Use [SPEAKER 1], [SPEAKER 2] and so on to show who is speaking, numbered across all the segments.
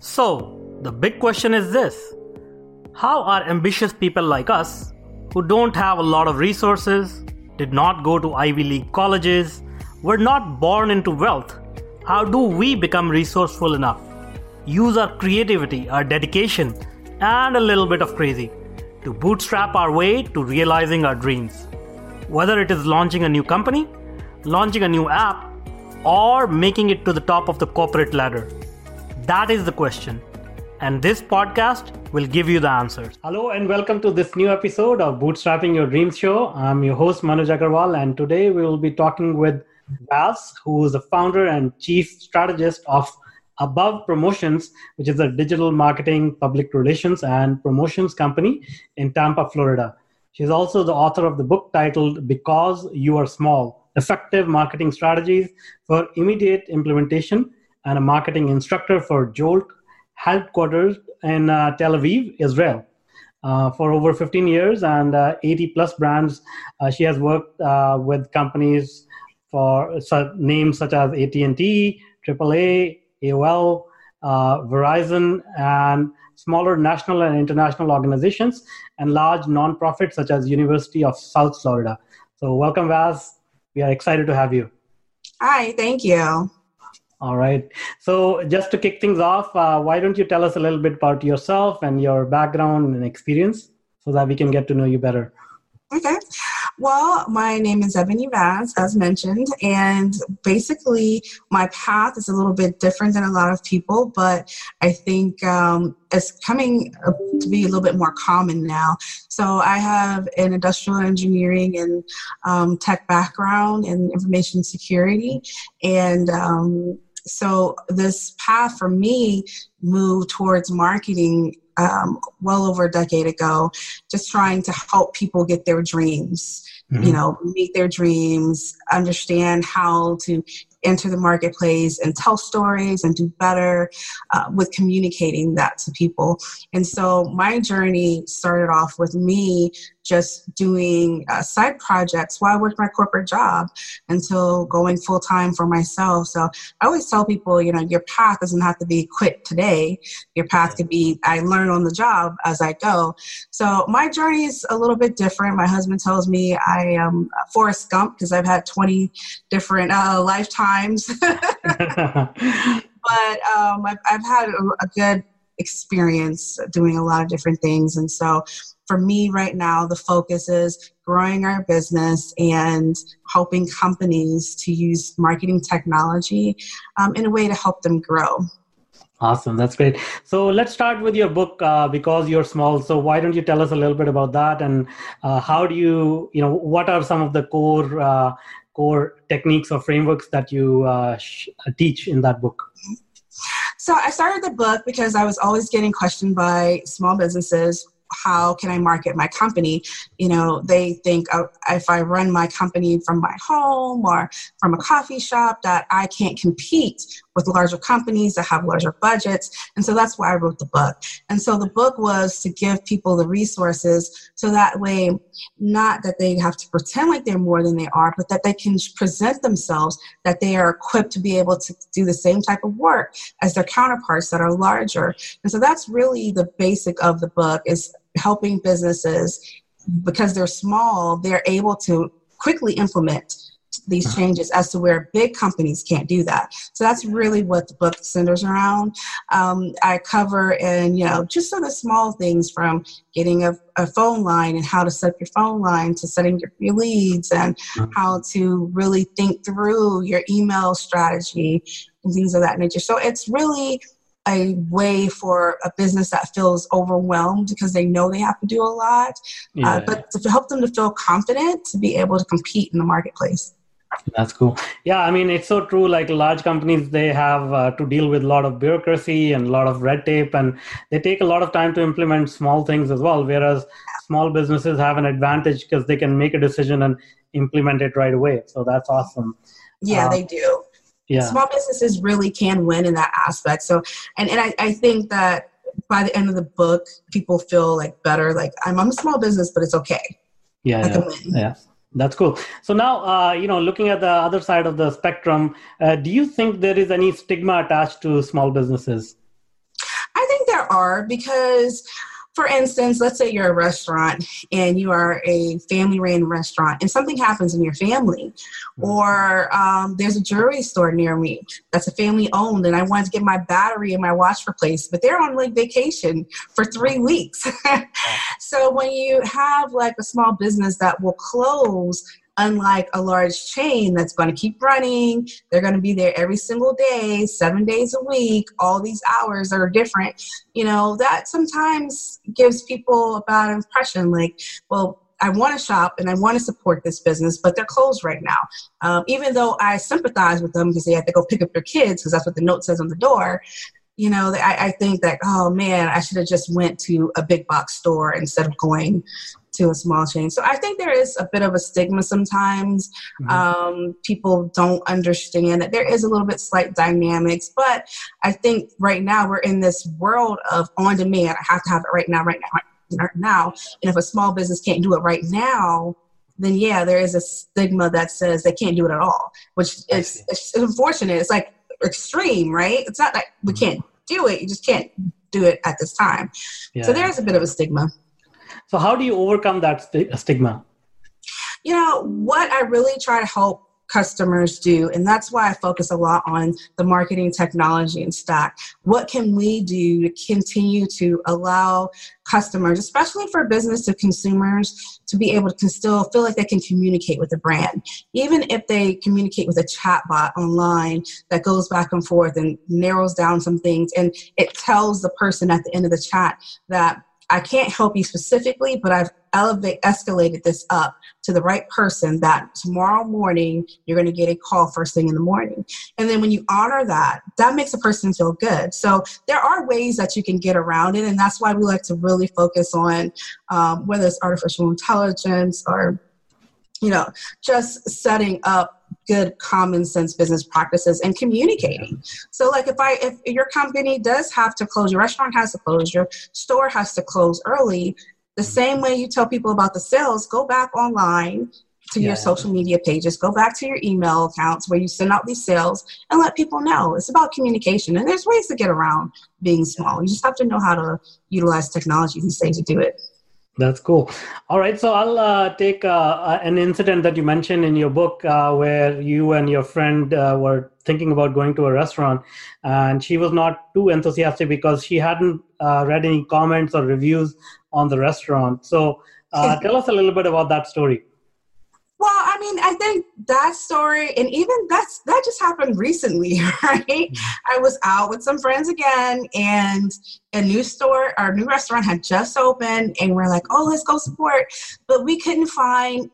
[SPEAKER 1] So, the big question is this How are ambitious people like us, who don't have a lot of resources, did not go to Ivy League colleges, were not born into wealth, how do we become resourceful enough? Use our creativity, our dedication, and a little bit of crazy to bootstrap our way to realizing our dreams. Whether it is launching a new company, launching a new app, or making it to the top of the corporate ladder. That is the question. And this podcast will give you the answers. Hello, and welcome to this new episode of Bootstrapping Your Dreams Show. I'm your host, Manoj Agarwal, and today we will be talking with Vaz, who is the founder and chief strategist of Above Promotions, which is a digital marketing, public relations, and promotions company in Tampa, Florida. She's also the author of the book titled Because You Are Small Effective Marketing Strategies for Immediate Implementation and a marketing instructor for Jolt headquarters in uh, Tel Aviv, Israel. Uh, for over 15 years and uh, 80 plus brands, uh, she has worked uh, with companies for names such as AT&T, AAA, AOL, Verizon, and smaller national and international organizations, and large nonprofits such as University of South Florida. So, welcome, Vaz. We are excited to have you.
[SPEAKER 2] Hi, thank you.
[SPEAKER 1] All right. So, just to kick things off, uh, why don't you tell us a little bit about yourself and your background and experience so that we can get to know you better?
[SPEAKER 2] Okay. Well, my name is Ebony Vaz, as mentioned, and basically my path is a little bit different than a lot of people, but I think um, it's coming to be a little bit more common now. So I have an industrial engineering and um, tech background in information security, and um, so this path for me moved towards marketing um, well over a decade ago, just trying to help people get their dreams. Mm-hmm. You know, meet their dreams, understand how to enter the marketplace and tell stories and do better uh, with communicating that to people. And so my journey started off with me just doing uh, side projects while I worked my corporate job until going full time for myself. So I always tell people, you know, your path doesn't have to be quit today. Your path could be I learn on the job as I go. So my journey is a little bit different. My husband tells me I am Forrest Gump because I've had 20 different uh, lifetimes. but um, I've, I've had a, a good experience doing a lot of different things. And so for me right now, the focus is growing our business and helping companies to use marketing technology um, in a way to help them grow.
[SPEAKER 1] Awesome, that's great. So let's start with your book uh, because you're small. So why don't you tell us a little bit about that and uh, how do you, you know, what are some of the core uh, core techniques or frameworks that you uh, sh- teach in that book?
[SPEAKER 2] So I started the book because I was always getting questioned by small businesses how can I market my company? You know, they think oh, if I run my company from my home or from a coffee shop that I can't compete with larger companies that have larger budgets. And so that's why I wrote the book. And so the book was to give people the resources so that way, not that they have to pretend like they're more than they are, but that they can present themselves that they are equipped to be able to do the same type of work as their counterparts that are larger. And so that's really the basic of the book is helping businesses because they're small, they're able to quickly implement these uh-huh. changes as to where big companies can't do that. So that's really what the book centers around. Um, I cover and you know just sort of small things from getting a, a, phone line and how to set up your phone line to setting your, your leads and uh-huh. how to really think through your email strategy and things of that nature. So it's really a way for a business that feels overwhelmed because they know they have to do a lot, uh, yeah. uh, but to help them to feel confident to be able to compete in the marketplace.
[SPEAKER 1] That's cool. Yeah, I mean, it's so true. Like large companies, they have uh, to deal with a lot of bureaucracy and a lot of red tape, and they take a lot of time to implement small things as well. Whereas small businesses have an advantage because they can make a decision and implement it right away. So that's awesome.
[SPEAKER 2] Yeah, uh, they do. Yeah. Small businesses really can win in that aspect. So, and, and I, I think that by the end of the book, people feel like better. Like I'm, I'm a small business, but it's okay.
[SPEAKER 1] Yeah. yeah. yeah. That's cool. So now, uh, you know, looking at the other side of the spectrum, uh, do you think there is any stigma attached to small businesses?
[SPEAKER 2] I think there are because for instance, let's say you're a restaurant and you are a family ran restaurant and something happens in your family, mm-hmm. or um, there's a jewelry store near me that's a family owned and I wanted to get my battery and my watch replaced, but they're on like vacation for three weeks. so when you have like a small business that will close, unlike a large chain that's going to keep running they're going to be there every single day seven days a week all these hours are different you know that sometimes gives people a bad impression like well I want to shop and I want to support this business, but they're closed right now. Um, even though I sympathize with them because they have to go pick up their kids because that's what the note says on the door. You know, I, I think that oh man, I should have just went to a big box store instead of going to a small change. So I think there is a bit of a stigma sometimes. Mm-hmm. Um, people don't understand that there is a little bit slight dynamics, but I think right now we're in this world of on demand. I have to have it right now, right now, right now. And if a small business can't do it right now, then yeah, there is a stigma that says they can't do it at all, which is it's unfortunate. It's like extreme, right? It's not like we mm-hmm. can't do it; you just can't do it at this time. Yeah. So there is a bit of a stigma.
[SPEAKER 1] So, how do you overcome that st- stigma?
[SPEAKER 2] You know, what I really try to help customers do, and that's why I focus a lot on the marketing technology and stack. What can we do to continue to allow customers, especially for business to consumers, to be able to still feel like they can communicate with the brand, even if they communicate with a chatbot online that goes back and forth and narrows down some things, and it tells the person at the end of the chat that I can't help you specifically, but I've elevate escalated this up to the right person that tomorrow morning you're going to get a call first thing in the morning. And then when you honor that, that makes a person feel good. So there are ways that you can get around it, and that's why we like to really focus on um, whether it's artificial intelligence or you know just setting up good common sense business practices and communicating. So like if I if your company does have to close, your restaurant has to close, your store has to close early, the mm-hmm. same way you tell people about the sales, go back online to yeah. your social media pages, go back to your email accounts where you send out these sales and let people know. It's about communication. And there's ways to get around being small. You just have to know how to utilize technology these days to do it.
[SPEAKER 1] That's cool. All right, so I'll uh, take uh, uh, an incident that you mentioned in your book uh, where you and your friend uh, were thinking about going to a restaurant, and she was not too enthusiastic because she hadn't uh, read any comments or reviews on the restaurant. So, tell us a little bit about that story.
[SPEAKER 2] I mean, I think that story, and even that's that just happened recently, right? I was out with some friends again, and a new store, our new restaurant had just opened, and we're like, "Oh, let's go support," but we couldn't find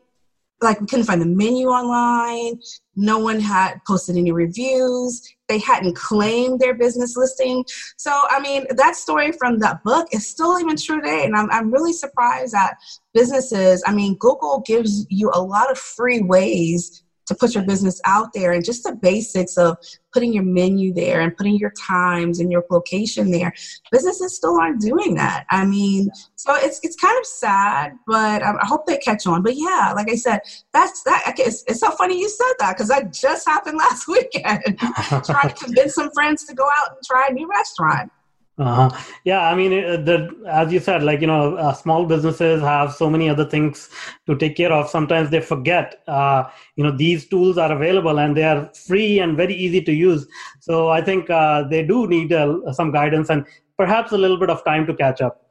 [SPEAKER 2] like we couldn't find the menu online. No one had posted any reviews. They hadn't claimed their business listing. So, I mean, that story from that book is still even true today. And I'm, I'm really surprised that businesses, I mean, Google gives you a lot of free ways to put your business out there and just the basics of putting your menu there and putting your times and your location there. Businesses still aren't doing that. I mean so it's it's kind of sad but i hope they catch on. But yeah like i said that's that it's, it's so funny you said that because that just happened last weekend. Trying to convince some friends to go out and try a new restaurant
[SPEAKER 1] uh-huh. Yeah, I mean, the as you said, like you know, uh, small businesses have so many other things to take care of. Sometimes they forget. Uh, you know, these tools are available and they are free and very easy to use. So I think uh, they do need uh, some guidance and perhaps a little bit of time to catch up.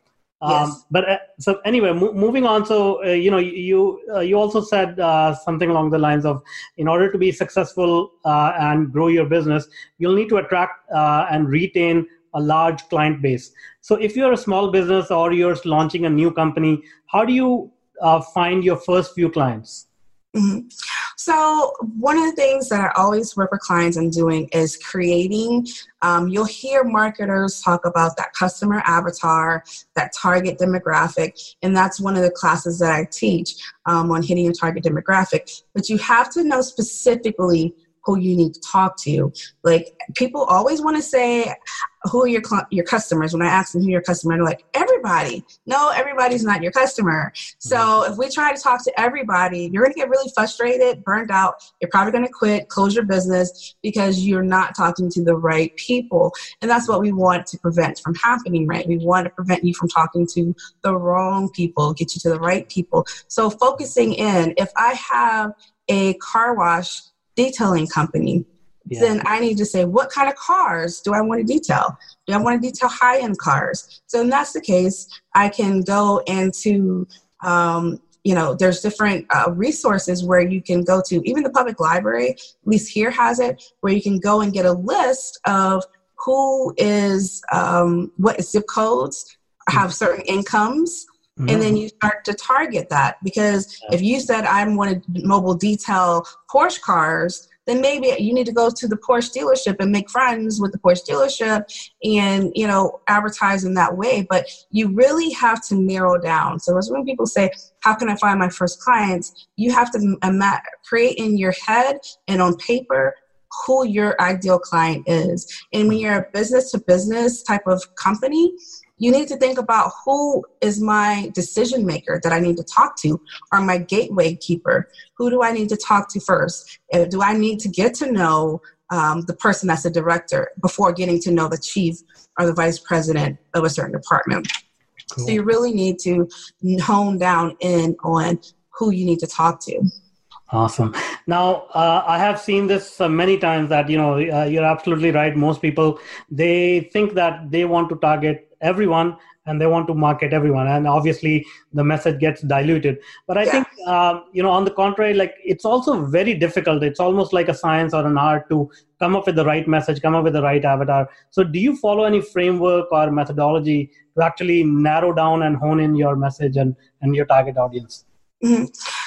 [SPEAKER 1] Um, yes. But uh, so anyway, mo- moving on. So uh, you know, you you also said something along the lines of, in order to be successful and grow your business, you'll need to attract and retain a large client base. So if you're a small business or you're launching a new company, how do you uh, find your first few clients?
[SPEAKER 2] Mm-hmm. So, one of the things that I always work with clients on doing is creating. Um, you'll hear marketers talk about that customer avatar, that target demographic, and that's one of the classes that I teach um, on hitting your target demographic. But you have to know specifically who you need to talk to. Like people always want to say, who are your your customers? When I ask them who your customer, they're like everybody. No, everybody's not your customer. So mm-hmm. if we try to talk to everybody, you're going to get really frustrated, burned out. You're probably going to quit, close your business because you're not talking to the right people, and that's what we want to prevent from happening. Right? We want to prevent you from talking to the wrong people, get you to the right people. So focusing in. If I have a car wash detailing company, yeah. then I need to say, what kind of cars do I want to detail? Do I want to detail high end cars? So, if that's the case, I can go into, um, you know, there's different uh, resources where you can go to, even the public library, at least here has it, where you can go and get a list of who is, um, what zip codes have certain incomes Mm-hmm. And then mm-hmm. you start to target that because if you said I want to mobile detail Porsche cars, then maybe you need to go to the Porsche dealership and make friends with the Porsche dealership and you know advertise in that way. But you really have to narrow down. So as when people say, "How can I find my first clients?" You have to ima- create in your head and on paper who your ideal client is. And when you're a business to business type of company, you need to think about who is my decision maker that I need to talk to or my gateway keeper. Who do I need to talk to first? Uh, do I need to get to know um, the person that's a director before getting to know the chief or the vice president of a certain department? Cool. So you really need to hone down in on who you need to talk to.
[SPEAKER 1] Awesome. Now, uh, I have seen this uh, many times that, you know, uh, you're absolutely right. Most people, they think that they want to target everyone and they want to market everyone. And obviously the message gets diluted. But i yeah. think um, you know on the contrary like it's also very difficult. It's almost like a science or an art to come up with the right message come up with the right avatar. So do you follow any framework or methodology to actually narrow down and hone in your message and, and your target audience?
[SPEAKER 2] Mm-hmm.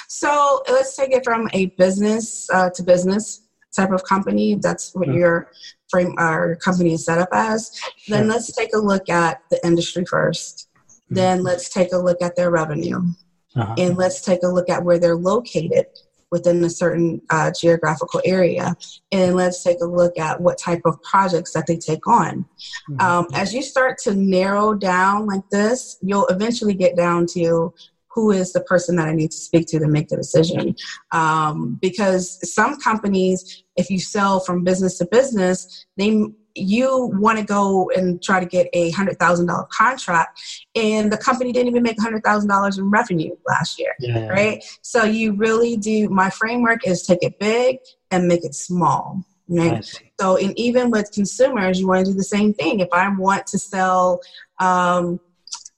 [SPEAKER 2] so let's take it from a business uh, to business type of company that's what mm-hmm. your frame our company is set up as sure. then let's take a look at the industry 1st mm-hmm. then let's take a look at their revenue uh-huh. and let's take a look at where they're located within a certain uh, geographical area and let's take a look at what type of projects that they take on mm-hmm. um, as you start to narrow down like this you'll eventually get down to who is the person that I need to speak to to make the decision. Um, because some companies, if you sell from business to business, they you want to go and try to get a hundred thousand dollar contract, and the company didn't even make a hundred thousand dollars in revenue last year, yeah. right? So you really do. My framework is take it big and make it small. Right. So, and even with consumers, you want to do the same thing. If I want to sell um,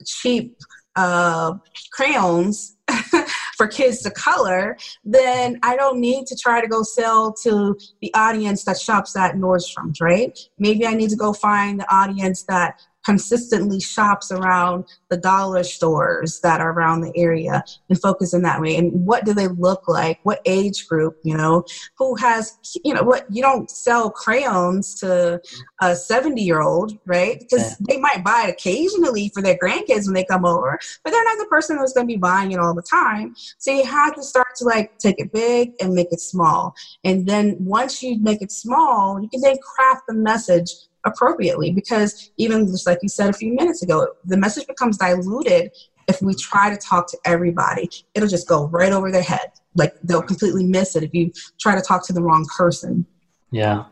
[SPEAKER 2] cheap uh, crayons for kids to color, then I don't need to try to go sell to the audience that shops at Nordstrom's, right? Maybe I need to go find the audience that consistently shops around the dollar stores that are around the area and focus in that way. And what do they look like? What age group you know who has you know what you don't sell crayons to a 70 year old right? Because yeah. they might buy it occasionally for their grandkids when they come over but they're not the person who's going to be buying it all the time. So you have to start to like take it big and make it small. And then once you make it small you can then craft the message appropriately because even just like you said a few minutes ago the message becomes diluted if we try to talk to everybody. It'll just go right over their head. Like they'll completely miss it if you try to talk to the wrong person.
[SPEAKER 1] Yeah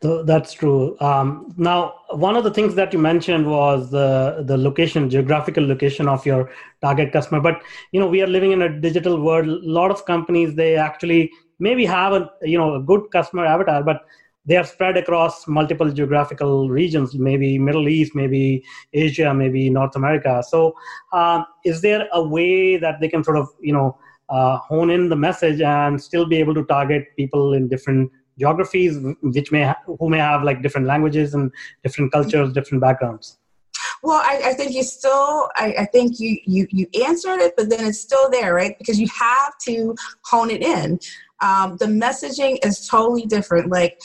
[SPEAKER 1] that's true. Um, now one of the things that you mentioned was the the location geographical location of your target customer. But you know we are living in a digital world. A lot of companies they actually maybe have a you know a good customer avatar but they are spread across multiple geographical regions maybe middle east maybe asia maybe north america. So uh, is there a way that they can sort of you know uh, hone in the message and still be able to target people in different geographies which may ha- who may have like different languages and different cultures different backgrounds?
[SPEAKER 2] Well I, I think you still I, I, think you, you you answered it but then it's still there right? Because you have to hone it in. Um, the messaging is totally different. Like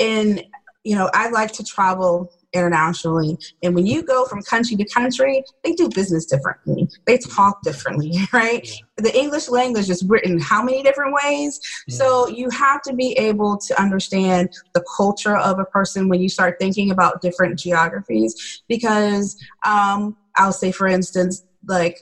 [SPEAKER 2] in you know i like to travel internationally. And when you go from country to country, they do business differently. They talk differently, right? Yeah. The English language is written how many different ways? Yeah. So you have to be able to understand the culture of a person when you start thinking about different geographies. Because um, I'll say, for instance, like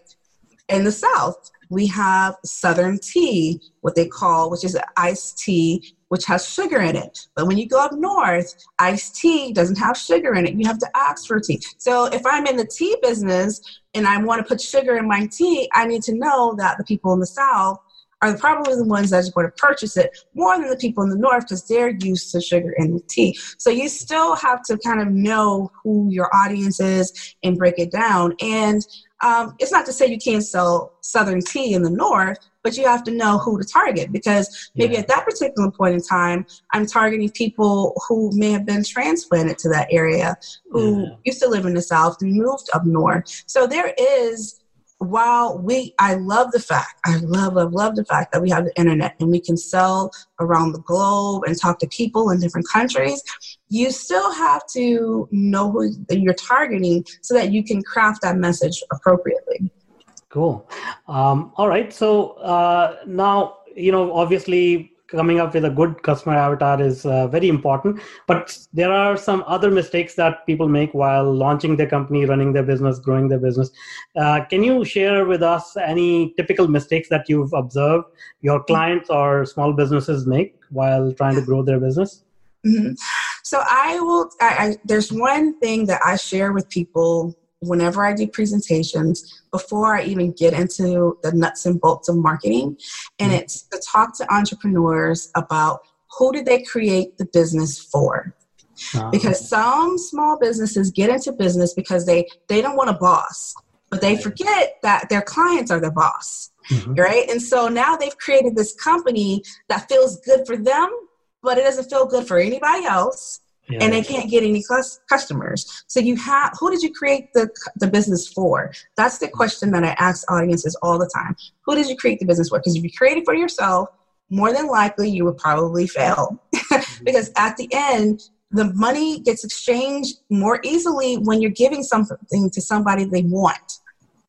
[SPEAKER 2] in the South, we have Southern tea, what they call, which is iced tea, which has sugar in it. But when you go up north, iced tea doesn't have sugar in it. You have to ask for tea. So if I'm in the tea business and I want to put sugar in my tea, I need to know that the people in the South are probably the ones that are going to purchase it more than the people in the north because they're used to sugar in the tea. So you still have to kind of know who your audience is and break it down. And um, it's not to say you can't sell Southern tea in the north, but you have to know who to target because maybe yeah. at that particular point in time, I'm targeting people who may have been transplanted to that area, who yeah. used to live in the South and moved up north. So there is while we i love the fact i love love love the fact that we have the internet and we can sell around the globe and talk to people in different countries you still have to know who you're targeting so that you can craft that message appropriately.
[SPEAKER 1] Cool. Um, all right. So uh, now you know obviously coming up with a good customer avatar is uh, very important. But there are some other mistakes that people make while launching their company running their business growing their business. Uh, can you share with us any typical mistakes that you've observed your clients or small businesses make while trying to grow their business?
[SPEAKER 2] Mm-hmm. so i will I, I, there's one thing that i share with people whenever I do presentations, before I even get into the nuts and bolts of marketing, and mm-hmm. it's to talk to entrepreneurs about who did they create the business for. Uh-huh. Because some small businesses get into business because they they don't want a boss, but they forget that their clients are the boss, mm-hmm. right? And so now they've created this company that feels good for them, but it doesn't feel good for anybody else yeah. and they can't get any customers. So you have who did you create the the business for? That's the question that I ask audiences all the time. Who did you create the business for? Because if you create it for yourself, more than likely you would probably fail. because at the end, the money gets exchanged more easily when you're giving something to somebody they want.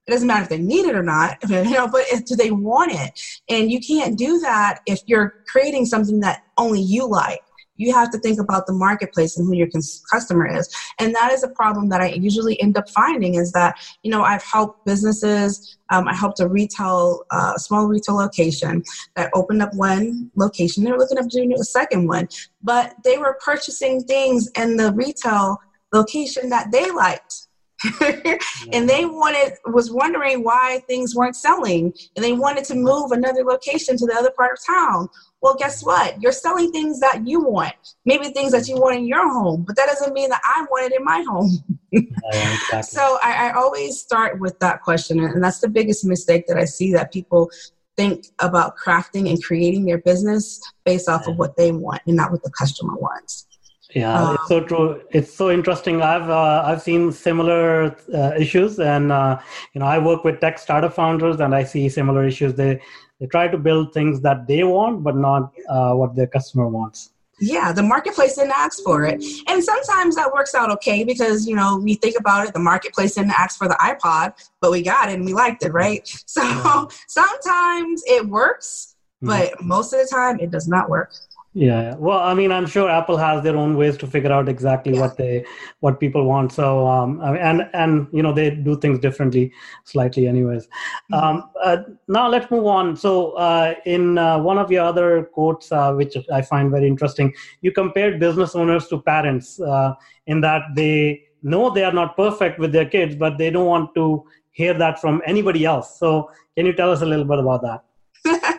[SPEAKER 2] It doesn't matter if they need it or not, you know, but if, do they want it? And you can't do that if you're creating something that only you like you have to think about the marketplace and who your customer is. And that is a problem that i usually end up finding is that you know i've helped businesses um, i helped a retail uh, small retail location that opened up one location they were looking up doing a second one. But they were purchasing things in the retail location that they liked. And they wanted was wondering why things weren't selling. And they wanted to move another location to the other part of town well guess what you're selling things that you want maybe things that you want in your home but that doesn't mean that i want it in my home yeah, exactly. so I, I always start with that question and that's the biggest mistake that i see that people think about crafting and creating their business based off of what they want and not what the customer wants
[SPEAKER 1] yeah, um, it's so true. It's so interesting. I've uh, I've seen similar uh, issues, and uh, you know, I work with tech startup founders, and I see similar issues. They they try to build things that they want, but not uh, what their customer wants.
[SPEAKER 2] Yeah, the marketplace didn't ask for it, and sometimes that works out okay because you know we think about it, the marketplace didn't ask for the iPod, but we got it and we liked it, right? So yeah. sometimes it works, but mm-hmm. most of the time it does not work.
[SPEAKER 1] Yeah, well, I mean, I'm sure Apple has their own ways to figure out exactly yeah. what they what people want. So, um, and and you know they do things differently, slightly, anyways. Mm-hmm. Um, uh, now let's move on. So, uh, in uh, one of your other quotes, uh, which I find very interesting, you compared business owners to parents uh, in that they know they are not perfect with their kids, but they don't want to hear that from anybody else. So, can you tell us a little bit about that?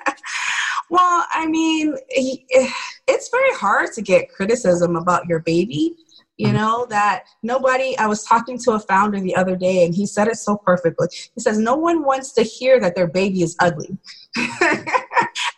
[SPEAKER 2] Well, I mean, it's very hard to get criticism about your baby. You mm-hmm. know, that nobody, I was talking to a founder the other day and he said it so perfectly. He says, No one wants to hear that their baby is ugly.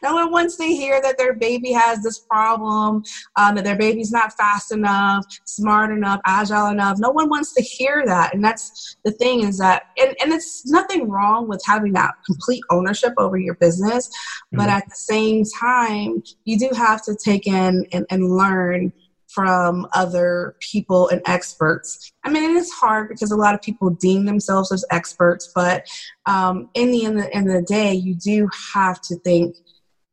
[SPEAKER 2] no one wants to hear that their baby has this problem, um, that their baby's not fast enough, smart enough, agile enough. No one wants to hear that. And that's the thing is that, and, and it's nothing wrong with having that complete ownership over your business. Mm-hmm. But at the same time, you do have to take in and, and learn from other people and experts. I mean, it is hard because a lot of people deem themselves as experts, but um, in the end, the end of the day, you do have to think,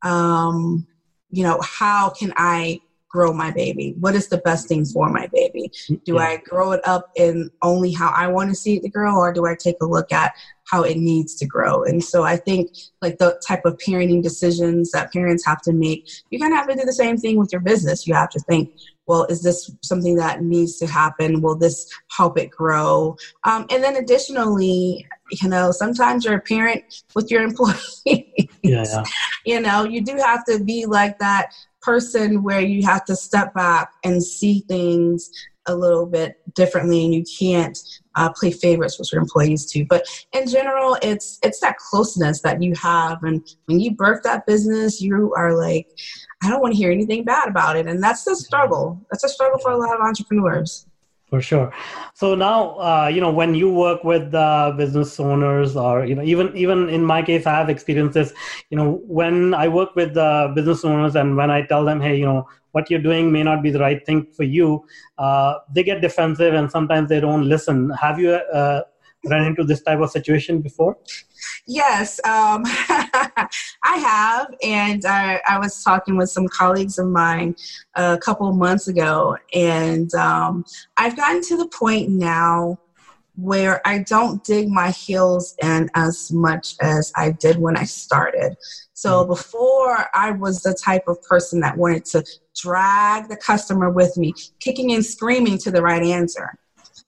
[SPEAKER 2] um, you know, how can I grow my baby? What is the best thing for my baby? Do. I grow it up in only how I want to see it to grow, or do I take a look at how it needs to grow? And so I think like the type of parenting decisions that parents have to make, you kind of have to do the same thing with your business. You have to think, well, is this something that needs to happen? Will this help it grow? Um, and then additionally, you know, sometimes you're a parent with your employees. Yeah, yeah. You know, you do have to be like that person where you have to step back and see things a little bit differently and you can't uh, play favorites with your employees too. But in general it's it's that closeness that you have and when you birth that business you are like i don't want to hear anything bad about it. And that's the struggle. That's a struggle for a lot of entrepreneurs
[SPEAKER 1] for sure. So now uh, you know when you work with uh, business owners or you know even even in my case i have experiences you know when i work with uh, business owners and when i tell them hey you know what you're doing may not be the right thing for you uh, they get defensive and sometimes they don't listen. Have you uh, run into this type of situation before
[SPEAKER 2] Yes, um, I have, and I, I, was talking with some colleagues of mine a couple months ago, and um, I've gotten to the point now where I don't dig my heels in as much as I did when I started. So mm-hmm. before, I was the type of person that wanted to drag the customer with me, kicking and screaming to the right answer.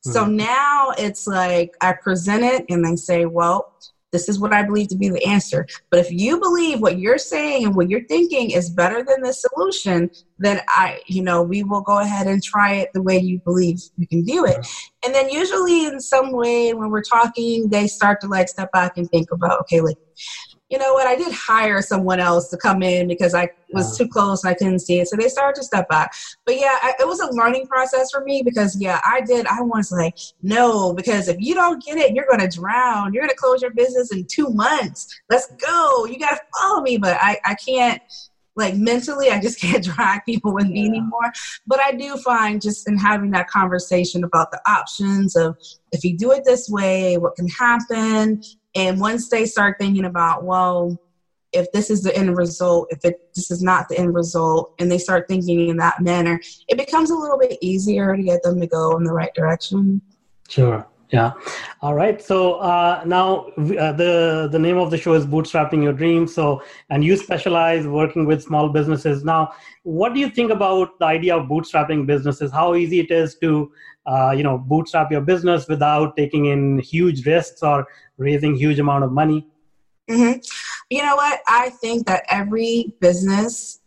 [SPEAKER 2] So mm-hmm. now it's like I present it and they say, well, this is what I believe to be the answer. But if you believe what you're saying and what you're thinking is better than the solution, then I, you know, we will go ahead and try it the way you believe you can do it. And then usually in some way when we're talking, they start to like step back and think about, okay, like you know what, I did hire someone else to come in because I was too close and I couldn't see it. So they started to step back. But yeah, I, it was a learning process for me because yeah, I did. I was like, no, because if you don't get it, you're going to drown. You're going to close your business in two months. Let's go. You got to follow me. But I, I can't like mentally i just can't drag people with me yeah. anymore but i do find just in having that conversation about the options of if you do it this way what can happen and once they start thinking about, well, if this is the end result, if it this is not the end result, and they start thinking in that manner, it becomes a little bit easier to get them to go in the right direction.
[SPEAKER 1] Sure. Yeah. All right. So uh, now uh, the the name of the show is Bootstrapping Your Dreams. So and you specialize working with small businesses. Now, what do you think about the idea of bootstrapping businesses? How easy it is to uh, you know bootstrap your business without taking in huge risks or raising huge amount of money?
[SPEAKER 2] Mm-hmm. You know what? I think that every business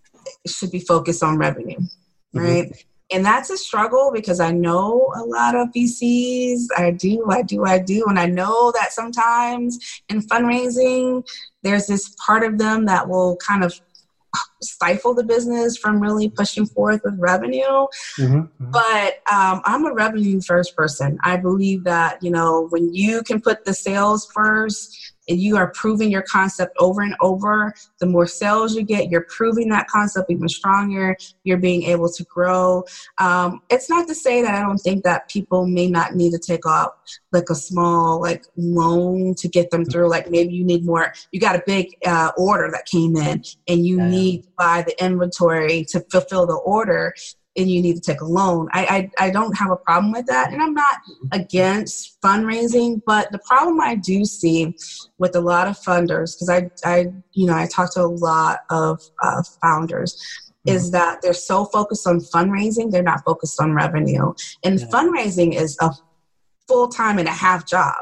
[SPEAKER 2] should be focused on revenue, mm-hmm. right? Mm-hmm. And that's a struggle because I know a lot of VCs. I do, I do, I do. And I know that sometimes in fundraising, there's this part of them that will kind of stifle the business from really pushing forth with revenue. Mm-hmm, mm-hmm. But um, I'm a revenue first person. I believe that, you know, when you can put the sales first, and you are proving your concept over and over, the more sales you get, you're proving that concept even stronger. You're being able to grow. Um, it's not to say that I don't think that people may not need to take off like a small like loan to get them through. Like maybe you need more. You got a big uh, order that came in, and you yeah. need to buy the inventory to fulfill the order and you need to take a loan. I, I, I don't have a problem with that. And I'm not against fundraising, but the problem I do see with a lot of funders, because I, I, you know, I talk to a lot of uh, founders, mm-hmm. is that they're so focused on fundraising, they're not focused on revenue. And yeah. fundraising is a full time and a half job.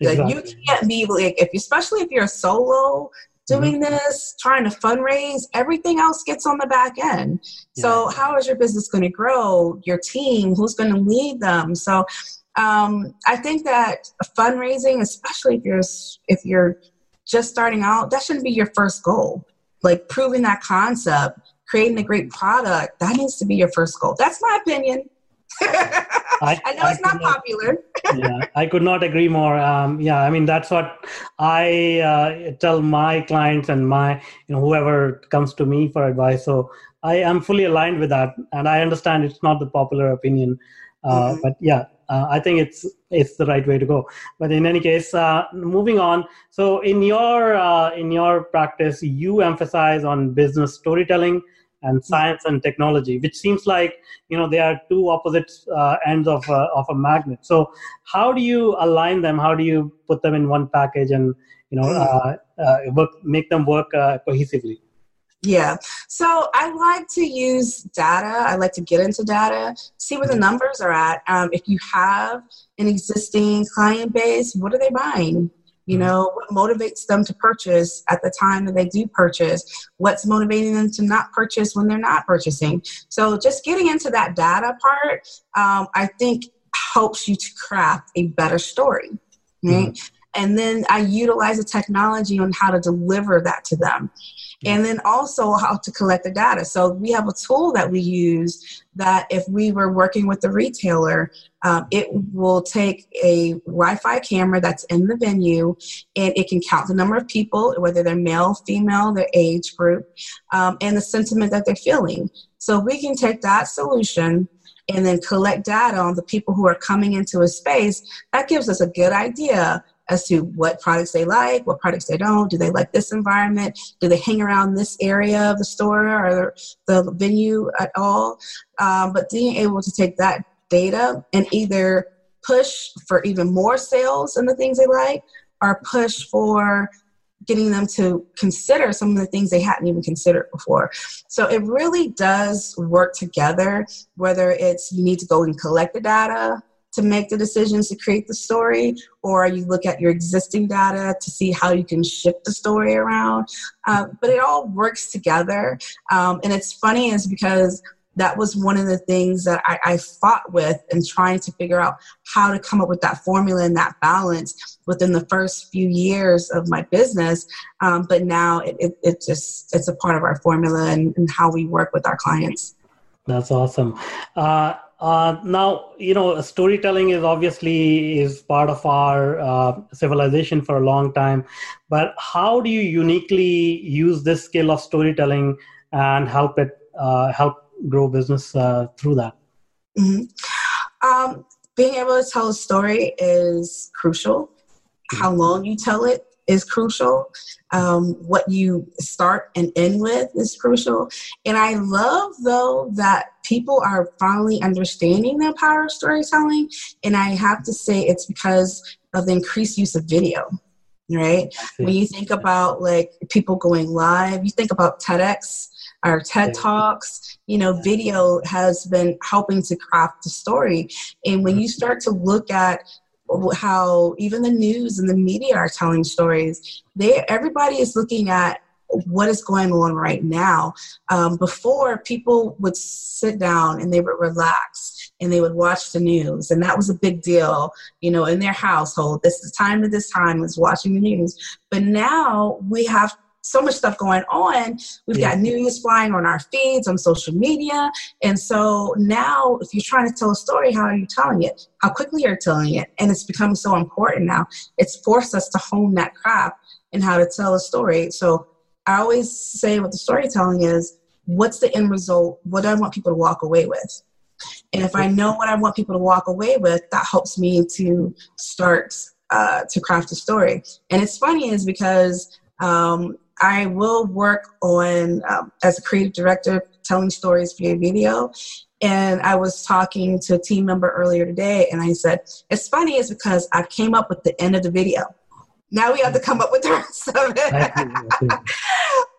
[SPEAKER 2] Exactly. Like you can't be like if especially if you're a solo doing mm-hmm. this, trying to fundraise, everything else gets on the back end. Yeah. So, how is your business going to grow? Your team, who's going to lead them? So, um, I think that fundraising, especially if you're if you're just starting out, that shouldn't be your first goal. Like proving that concept, creating a great product, that needs to be your first goal. That's my opinion. I, I, know I it's not, popular.
[SPEAKER 1] yeah, I could not agree more. Um, yeah, I mean that's what I uh, tell my clients and my you know whoever comes to me for advice. So I am fully aligned with that, and I understand it's not the popular opinion, uh, mm-hmm. but yeah, uh, I think it's it's the right way to go. But in any case, uh, moving on. So in your uh, in your practice, you emphasize on business storytelling and mm-hmm. science and technology, which seems like you know they are two opposite uh, ends of uh, of a magnet. So how do you align them? How do you put them in one package and you know mm-hmm. uh, work, make them work cohesively?
[SPEAKER 2] Yeah. So I like to use data. I like to get into data, see where the mm-hmm. numbers are at. Um, if you have an existing client base, what are they buying? You mm-hmm. know, what motivates them to purchase at the time that they do purchase? What's motivating them to not purchase when they're not purchasing? So just getting into that data part, um, I think helps you to craft a better story. Right? Mm-hmm. And then I utilize the technology on how to deliver that to them and then also how to collect the data. So we have a tool that we use that if we were working with the retailer, um, it will take a Wi-Fi camera that's in the venue, and it can count the number of people, whether they're male, female, their age group, um, and the sentiment that they're feeling. So we can take that solution and then collect data on the people who are coming into a space. That gives us a good idea as to what products they like, what products they don't. Do they like this environment? Do they hang around this area of the store or the venue at all? Um, but being able to take that data and either push for even more sales in the things they like or push for getting them to consider some of the things they hadn't even considered before. So it really does work together, whether it's you need to go and collect the data to make the decisions to create the story, or you look at your existing data to see how you can shift the story around. Uh, but it all works together. Um, and it's funny is because that was one of the things that I, I, fought with and trying to figure out how to come up with that formula and that balance within the first few years of my business. Um, but now it, it, it, just it's a part of our formula and, and, how we work with our clients.
[SPEAKER 1] That's awesome. Uh, uh, now, you know, storytelling is obviously is part of our uh, civilization for a long time. But how do you uniquely use this skill of storytelling and help it uh, help grow business uh, through that?
[SPEAKER 2] Mm-hmm. Um, being able to tell a story is crucial. How mm-hmm. long you tell it is crucial. Um, what you start and end with is crucial. And I love, though, that people are finally understanding the power of storytelling. And I have to say, it's because of the increased use of video. Right? When you think about like people going live, you think about TEDx our TED Talks, you know, video has been helping to craft the story. And when you start to look at how even the news and the media are telling stories. They everybody is looking at what is going on right now. Um, before, people would sit down and they would relax and they would watch the news, and that was a big deal, you know, in their household. This is time to this time is watching the news. But now we have so much stuff going on. We've yeah. got news flying on our feeds on social media. And so now, if you're trying to tell a story, how are you telling it? How quickly you're telling it? And it's become so important now. It's forced us to hone that craft and how to tell a story. So I always say what the storytelling is what's the end result? What do I want people to walk away with? And if I know what I want people to walk away with, that helps me to start uh, to craft a story. And it's funny is because um, I will work on um, as a creative director telling stories via video. And I was talking to a team member earlier today, and I said, It's funny, is because I came up with the end of the video. Now we have to come up with the rest of it.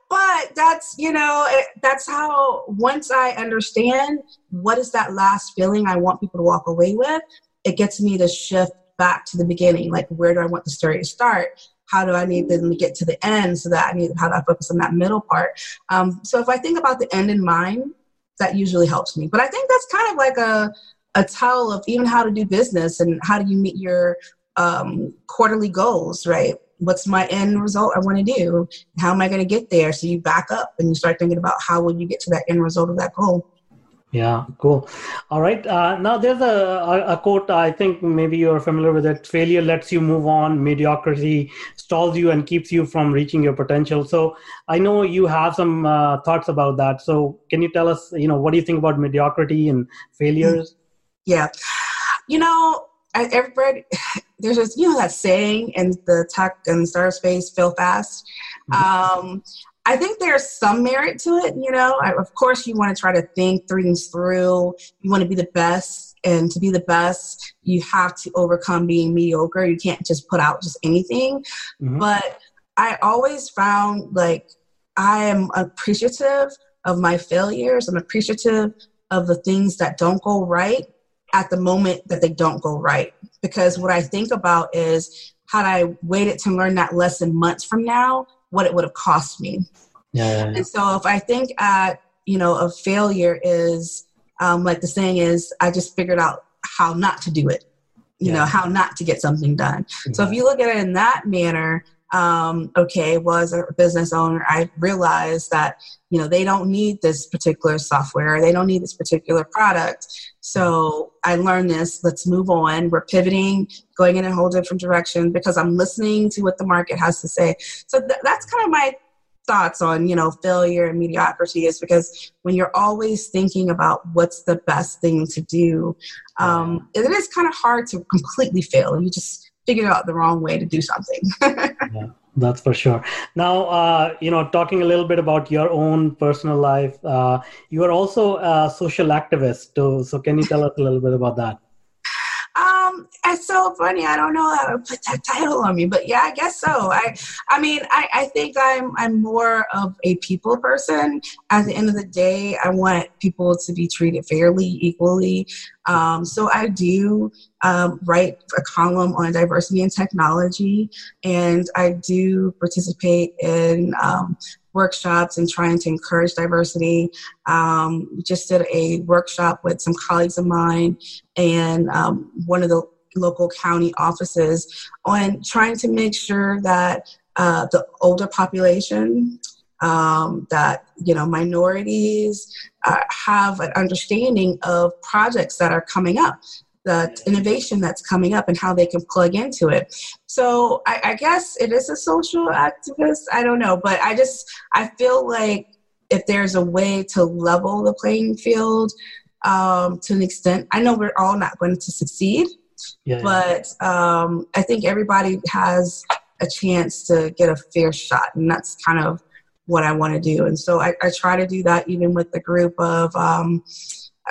[SPEAKER 2] but that's, you know, that's how once I understand what is that last feeling I want people to walk away with, it gets me to shift back to the beginning. Like, where do I want the story to start? How do I need them to get to the end so that I need how do I focus on that middle part. Um, so if I think about the end in mind, that usually helps me. But I think that's kind of like a a tell of even how to do business and how do you meet your um, quarterly goals, right? What's my end result I want to do? How am I going to get there? So you back up and you start thinking about how will you get to that end result of that goal.
[SPEAKER 1] Yeah, cool. All right. Uh, now there's a, a, quote, I think maybe you're familiar with it failure lets you move on, mediocrity stalls you and keeps you from reaching your potential. So I know you have some uh, thoughts about that. So can you tell us, you know, what do you think about mediocrity and failures?
[SPEAKER 2] Yeah. You know, everybody, there's just, you know, that saying in the tech and startup space, fail fast. Mm-hmm. Um, I think there's some merit to it. You know, I, of course, you want to try to think things through. You want to be the best, and to be the best, you have to overcome being mediocre. You can't just put out just anything. Mm-hmm. But I always found like I am appreciative of my failures. I'm appreciative of the things that don't go right at the moment that they don't go right. Because what I think about is had I waited to learn that lesson months from now, what it would have cost me. Yeah. And so if I think at, you know, a failure is um, like the saying is, I just figured out how not to do it, you yeah. know, how not to get something done. Mm-hmm. So if you look at it in that manner, um, okay, well, as a business owner, I realized that, you know, they don't need this particular software, they don't need this particular product. So I learned this, let's move on. We're pivoting, going in a whole different direction because I'm listening to what the market has to say. So th- that's kind of my thoughts on you know failure and mediocrity is because when you're always thinking about what's the best thing to do um, it is kind of hard to completely fail you just figured out the wrong way to do something
[SPEAKER 1] yeah, that's for sure. Now uh, you know talking a little bit about your own personal life uh, you are also a social activist so, so can you tell us a little bit about that
[SPEAKER 2] it's so funny. I don't know how to put that title on me, but yeah, I guess so. I, I mean, I, I think I'm, I'm more of a people person. At the end of the day, I want people to be treated fairly, equally. Um, so I do um, write a column on diversity and technology, and I do participate in um, workshops and trying to encourage diversity. Um, just did a workshop with some colleagues of mine and um, one of the local county offices on trying to make sure that uh, the older population um, that you know minorities uh, have an understanding of projects that are coming up the innovation that's coming up and how they can plug into it. So I, I, guess it is a social activist. I don't know, but I just I feel like if there's a way to level the playing field um, to an extent, I know we're all not going to succeed, yeah, but um, I think everybody has a chance to get a fair shot, and that's kind of what I want to do. And so I, I, try to do that even with the group of um,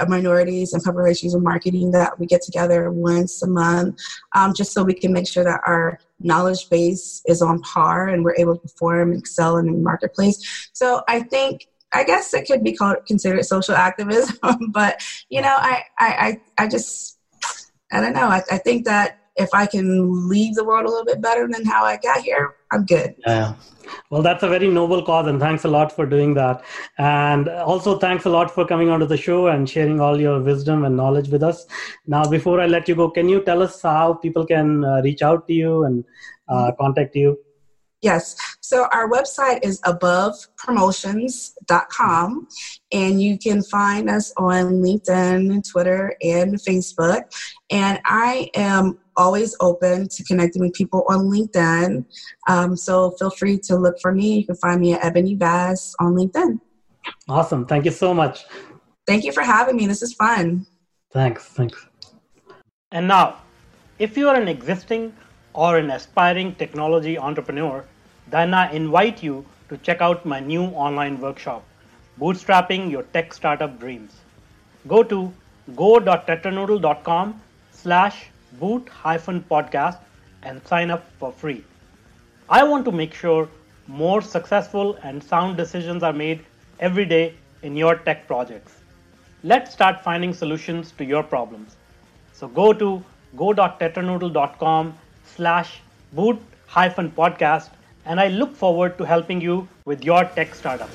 [SPEAKER 2] minorities and public relations and marketing that we get together once a month um, just so we can make sure that our knowledge base is on par and we're able to perform and excel in the marketplace. So i think i guess it could be called considered social activism but you know i i i, I just i don't know. I, I think that if I can leave the world a little bit better than how I got here, I'm good.
[SPEAKER 1] Yeah. Well, that's a very noble cause, and thanks a lot for doing that. And also, thanks a lot for coming onto the show and sharing all your wisdom and knowledge with us. Now, before I let you go, can you tell us how people can uh, reach out to you and uh, contact you?
[SPEAKER 2] Yes. So our website is abovepromotions.com and you can find us on LinkedIn, Twitter, and Facebook. And I am always open to connecting with people on LinkedIn. Um, so feel free to look for me. You can find me at Ebony Vaz on LinkedIn.
[SPEAKER 1] Awesome. Thank you so much.
[SPEAKER 2] Thank you for having me. This is fun.
[SPEAKER 1] Thanks. Thanks. And now, if you are an existing or an aspiring technology entrepreneur, then I invite you to check out my new online workshop, Bootstrapping Your Tech Startup Dreams. Go to go.tetranoodle.com slash boot hyphen podcast and sign up for free. I want to make sure more successful and sound decisions are made every day in your tech projects. Let's start finding solutions to your problems. So go to go.tetranoodle.com slash boot hyphen podcast and I look forward to helping you with your tech startup.